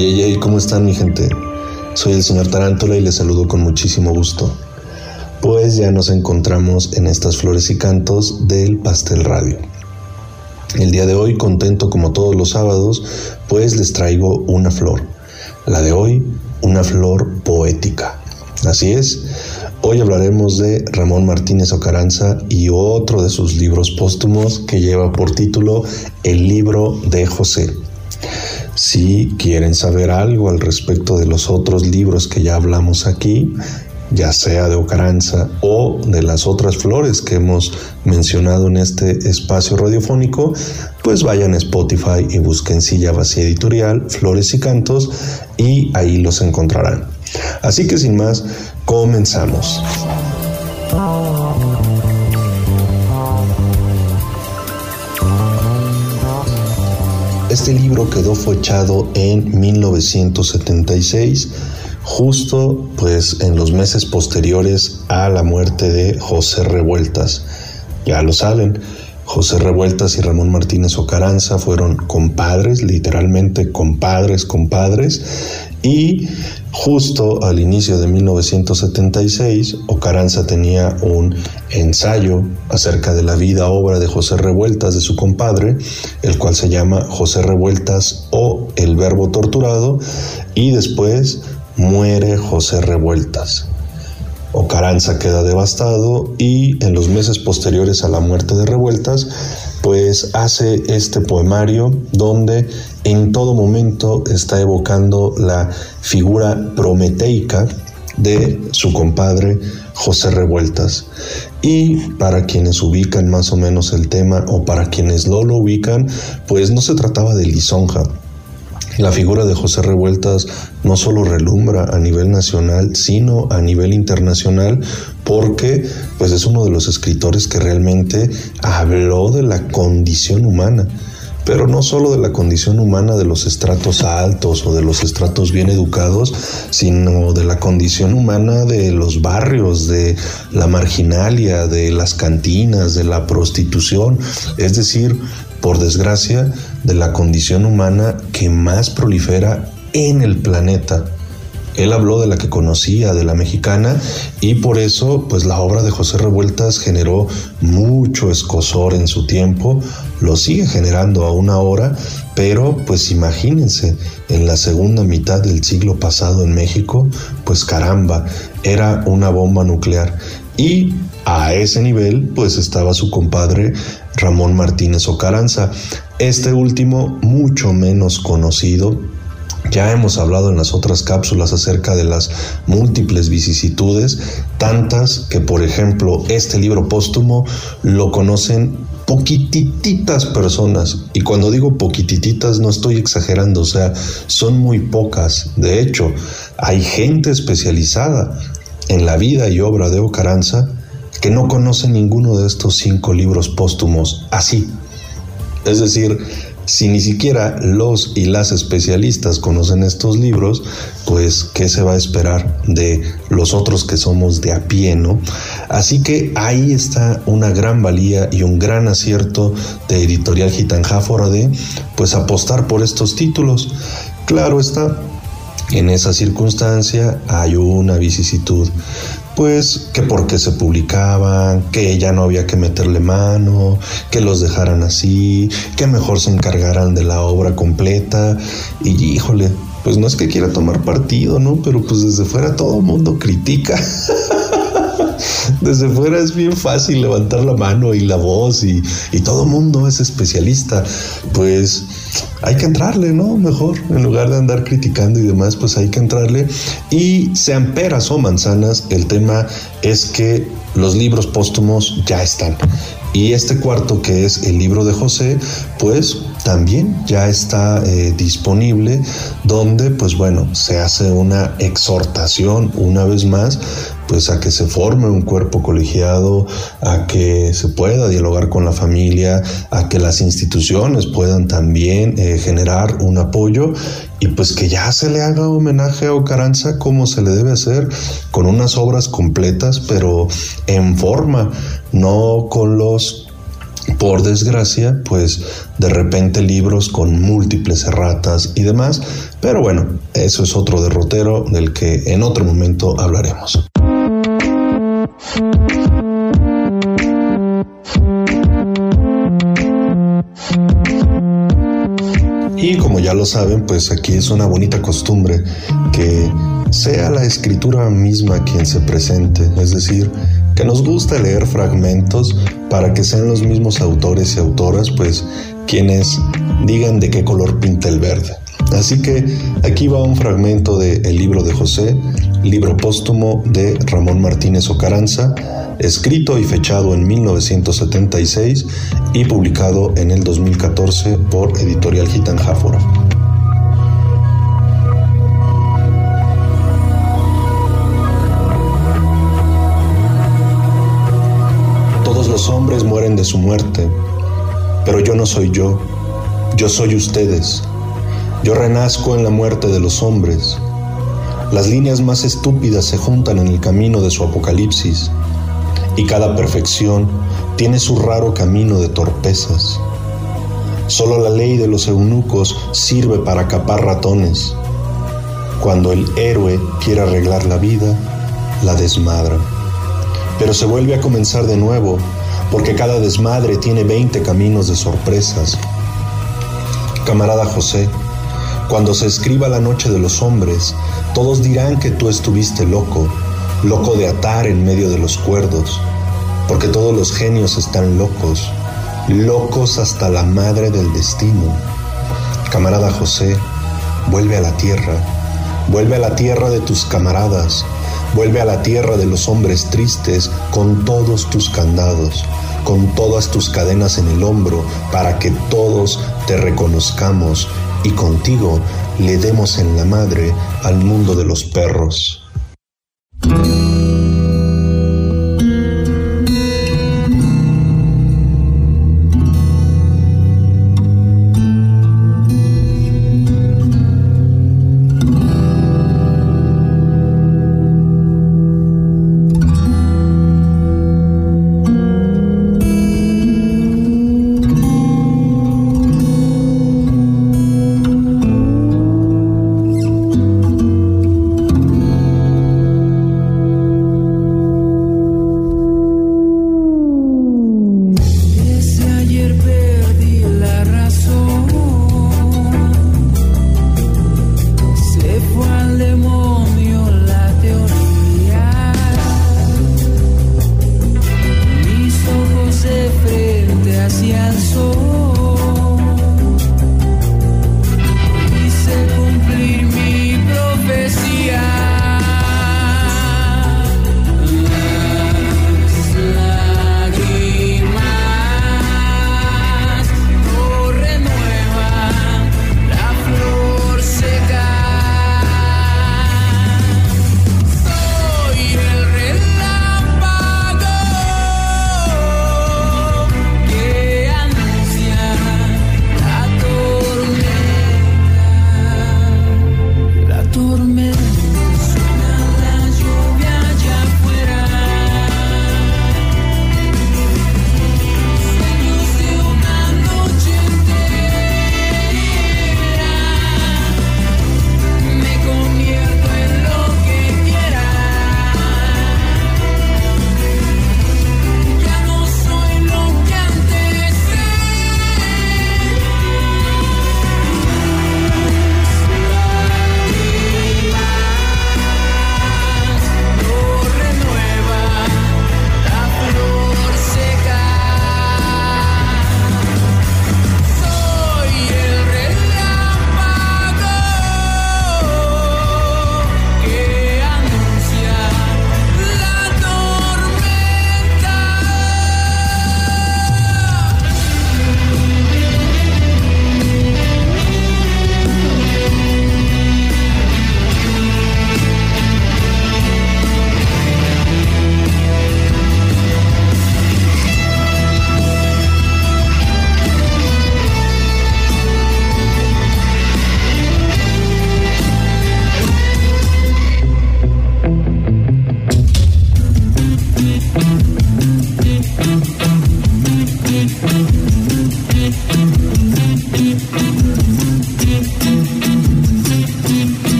Hey, hey, hey, ¿cómo están mi gente? Soy el señor Tarántula y les saludo con muchísimo gusto. Pues ya nos encontramos en estas flores y cantos del Pastel Radio. El día de hoy, contento como todos los sábados, pues les traigo una flor. La de hoy, una flor poética. Así es, hoy hablaremos de Ramón Martínez Ocaranza y otro de sus libros póstumos que lleva por título El libro de José. Si quieren saber algo al respecto de los otros libros que ya hablamos aquí, ya sea de Ocaranza o de las otras flores que hemos mencionado en este espacio radiofónico, pues vayan a Spotify y busquen Silla Vacía Editorial, Flores y Cantos y ahí los encontrarán. Así que sin más, comenzamos. Este libro quedó fechado en 1976, justo pues en los meses posteriores a la muerte de José Revueltas. Ya lo saben, José Revueltas y Ramón Martínez Ocaranza fueron compadres, literalmente compadres, compadres, y justo al inicio de 1976, Ocaranza tenía un ensayo acerca de la vida obra de José Revueltas, de su compadre, el cual se llama José Revueltas o El Verbo Torturado, y después muere José Revueltas. Ocaranza queda devastado y en los meses posteriores a la muerte de Revueltas, pues hace este poemario donde en todo momento está evocando la figura prometeica de su compadre José Revueltas. Y para quienes ubican más o menos el tema o para quienes no lo ubican, pues no se trataba de lisonja, la figura de José Revueltas no solo relumbra a nivel nacional, sino a nivel internacional, porque pues es uno de los escritores que realmente habló de la condición humana. Pero no solo de la condición humana de los estratos altos o de los estratos bien educados, sino de la condición humana de los barrios, de la marginalia, de las cantinas, de la prostitución, es decir, por desgracia, de la condición humana que más prolifera en el planeta. Él habló de la que conocía, de la mexicana, y por eso, pues la obra de José Revueltas generó mucho escosor en su tiempo, lo sigue generando aún ahora, pero pues imagínense, en la segunda mitad del siglo pasado en México, pues caramba, era una bomba nuclear. Y a ese nivel, pues estaba su compadre Ramón Martínez Ocaranza. Este último, mucho menos conocido, ya hemos hablado en las otras cápsulas acerca de las múltiples vicisitudes, tantas que por ejemplo este libro póstumo lo conocen poquititas personas. Y cuando digo poquititas no estoy exagerando, o sea, son muy pocas. De hecho, hay gente especializada en la vida y obra de Ocaranza que no conoce ninguno de estos cinco libros póstumos así. Es decir, si ni siquiera los y las especialistas conocen estos libros, pues qué se va a esperar de los otros que somos de a pie, ¿no? Así que ahí está una gran valía y un gran acierto de Editorial Gitanjáfora de pues apostar por estos títulos. Claro está, en esa circunstancia hay una vicisitud pues que porque se publicaban, que ya no había que meterle mano, que los dejaran así, que mejor se encargaran de la obra completa. Y híjole, pues no es que quiera tomar partido, ¿no? Pero pues desde fuera todo el mundo critica. desde fuera es bien fácil levantar la mano y la voz y, y todo mundo es especialista. Pues hay que entrarle, ¿no? Mejor, en lugar de andar criticando y demás, pues hay que entrarle. Y sean peras o manzanas, el tema es que los libros póstumos ya están. Y este cuarto, que es el libro de José, pues también ya está eh, disponible, donde pues bueno, se hace una exhortación una vez más pues a que se forme un cuerpo colegiado, a que se pueda dialogar con la familia, a que las instituciones puedan también eh, generar un apoyo y pues que ya se le haga homenaje a Ocaranza como se le debe hacer, con unas obras completas, pero en forma, no con los Por desgracia, pues de repente libros con múltiples erratas y demás, pero bueno, eso es otro derrotero del que en otro momento hablaremos. Y como ya lo saben, pues aquí es una bonita costumbre que sea la escritura misma quien se presente, es decir, que nos gusta leer fragmentos para que sean los mismos autores y autoras, pues quienes digan de qué color pinta el verde. Así que aquí va un fragmento del libro de José, libro póstumo de Ramón Martínez Ocaranza, escrito y fechado en 1976 y publicado en el 2014 por Editorial Gitanjáfora. Los hombres mueren de su muerte, pero yo no soy yo, yo soy ustedes. Yo renazco en la muerte de los hombres. Las líneas más estúpidas se juntan en el camino de su apocalipsis y cada perfección tiene su raro camino de torpezas. Solo la ley de los eunucos sirve para capar ratones. Cuando el héroe quiere arreglar la vida, la desmadra. Pero se vuelve a comenzar de nuevo, porque cada desmadre tiene 20 caminos de sorpresas. Camarada José, cuando se escriba la noche de los hombres, todos dirán que tú estuviste loco, loco de atar en medio de los cuerdos, porque todos los genios están locos, locos hasta la madre del destino. Camarada José, vuelve a la tierra, vuelve a la tierra de tus camaradas, vuelve a la tierra de los hombres tristes con todos tus candados, con todas tus cadenas en el hombro, para que todos te reconozcamos y contigo le demos en la madre al mundo de los perros.